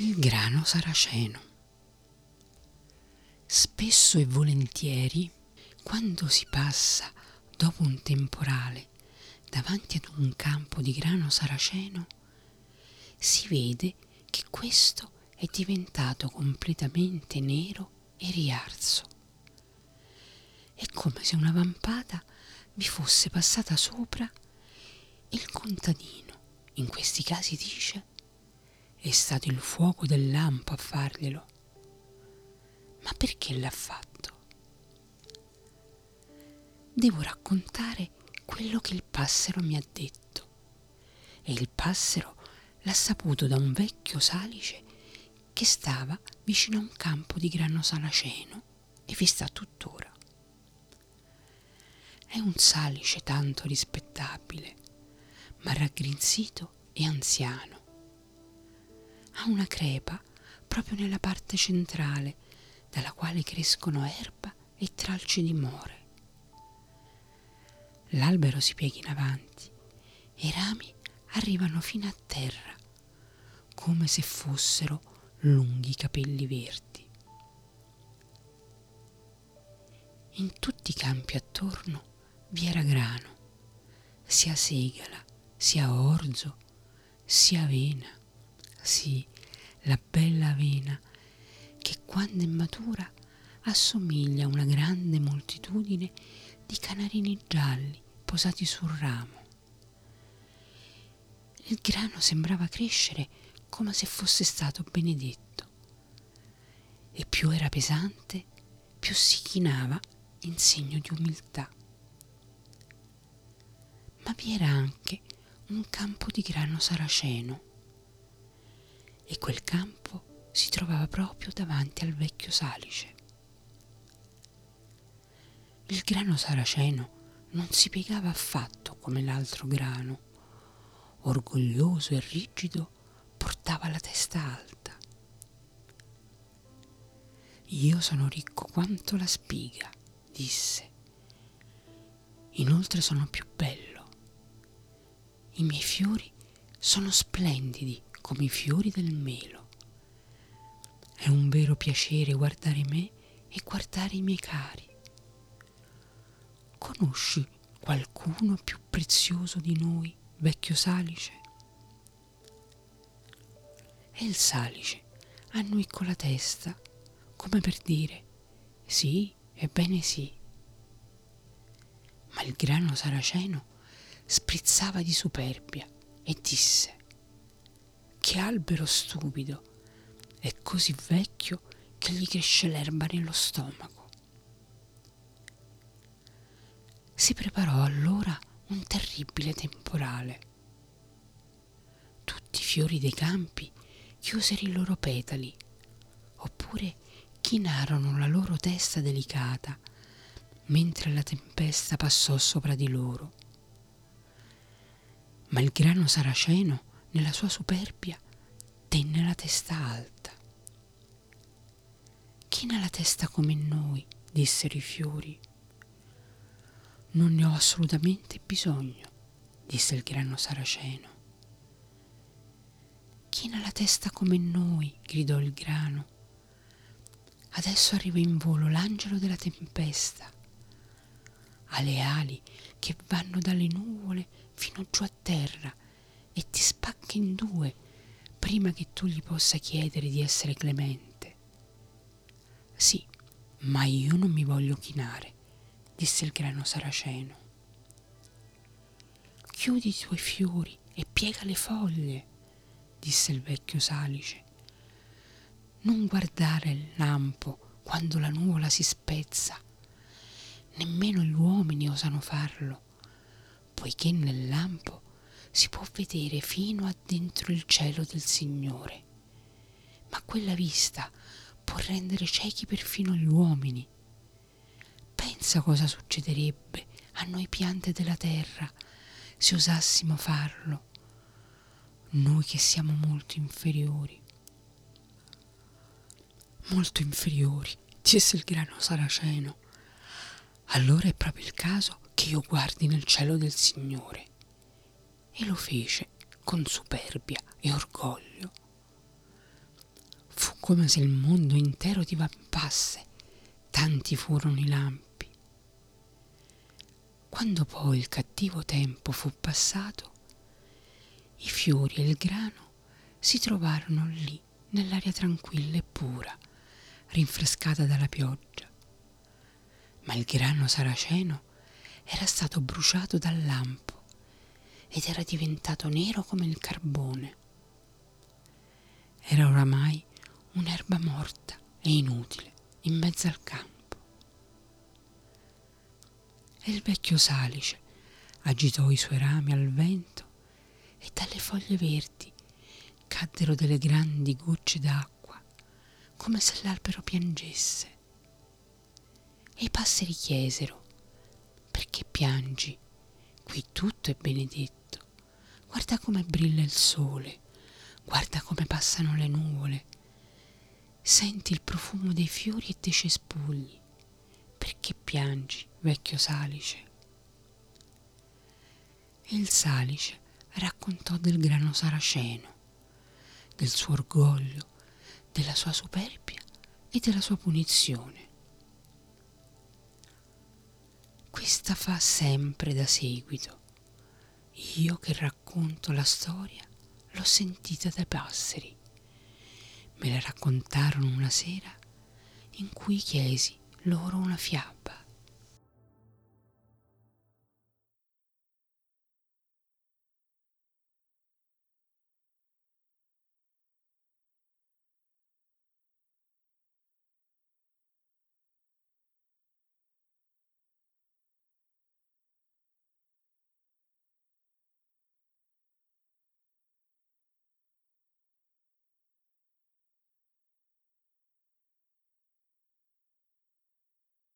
Il grano saraceno. Spesso e volentieri, quando si passa dopo un temporale davanti ad un campo di grano saraceno, si vede che questo è diventato completamente nero e riarso. È come se una vampata vi fosse passata sopra il contadino, in questi casi dice, è stato il fuoco del lampo a farglielo. Ma perché l'ha fatto? Devo raccontare quello che il passero mi ha detto. E il passero l'ha saputo da un vecchio salice che stava vicino a un campo di grano saraceno e vi sta tuttora. È un salice tanto rispettabile, ma raggrinzito e anziano ha una crepa proprio nella parte centrale, dalla quale crescono erba e tralci di more. L'albero si piega in avanti e i rami arrivano fino a terra, come se fossero lunghi capelli verdi. In tutti i campi attorno vi era grano, sia segala, sia orzo, sia avena sì, la bella avena, che quando è matura assomiglia a una grande moltitudine di canarini gialli posati sul ramo. Il grano sembrava crescere come se fosse stato benedetto e più era pesante, più si chinava in segno di umiltà. Ma vi era anche un campo di grano saraceno e quel campo si trovava proprio davanti al vecchio salice. Il grano saraceno non si piegava affatto come l'altro grano, orgoglioso e rigido portava la testa alta. Io sono ricco quanto la spiga, disse. Inoltre sono più bello. I miei fiori sono splendidi come i fiori del melo. È un vero piacere guardare me e guardare i miei cari. Conosci qualcuno più prezioso di noi, vecchio salice? E il salice annuicco la testa, come per dire sì, ebbene sì. Ma il grano saraceno sprizzava di superbia e disse che albero stupido! È così vecchio che gli cresce l'erba nello stomaco. Si preparò allora un terribile temporale. Tutti i fiori dei campi chiusero i loro petali, oppure chinarono la loro testa delicata mentre la tempesta passò sopra di loro. Ma il grano saraceno nella sua superbia, tenne la testa alta. China la testa come noi, dissero i fiori. Non ne ho assolutamente bisogno, disse il grano saraceno. China la testa come noi, gridò il grano. Adesso arriva in volo l'angelo della tempesta. Ha le ali che vanno dalle nuvole fino giù a terra e ti spacca in due prima che tu gli possa chiedere di essere clemente. Sì, ma io non mi voglio chinare, disse il grano saraceno. Chiudi i tuoi fiori e piega le foglie, disse il vecchio salice. Non guardare il lampo quando la nuvola si spezza. Nemmeno gli uomini osano farlo, poiché nel lampo si può vedere fino a dentro il cielo del Signore. Ma quella vista può rendere ciechi perfino gli uomini. Pensa cosa succederebbe a noi piante della terra se osassimo farlo, noi che siamo molto inferiori. Molto inferiori, disse il grano saraceno. Allora è proprio il caso che io guardi nel cielo del Signore e lo fece con superbia e orgoglio. come se il mondo intero divampasse, tanti furono i lampi. Quando poi il cattivo tempo fu passato, i fiori e il grano si trovarono lì nell'aria tranquilla e pura, rinfrescata dalla pioggia. Ma il grano saraceno era stato bruciato dal lampo ed era diventato nero come il carbone. Era oramai un'erba morta e inutile in mezzo al campo. E il vecchio salice agitò i suoi rami al vento e dalle foglie verdi caddero delle grandi gocce d'acqua, come se l'albero piangesse. E i passeri chiesero, perché piangi? Qui tutto è benedetto. Guarda come brilla il sole, guarda come passano le nuvole. Senti il profumo dei fiori e dei cespugli. Perché piangi, vecchio salice? E il salice raccontò del grano saraceno, del suo orgoglio, della sua superbia e della sua punizione. Questa fa sempre da seguito. Io che racconto la storia l'ho sentita dai passeri. Me la raccontarono una sera in cui chiesi loro una fiaba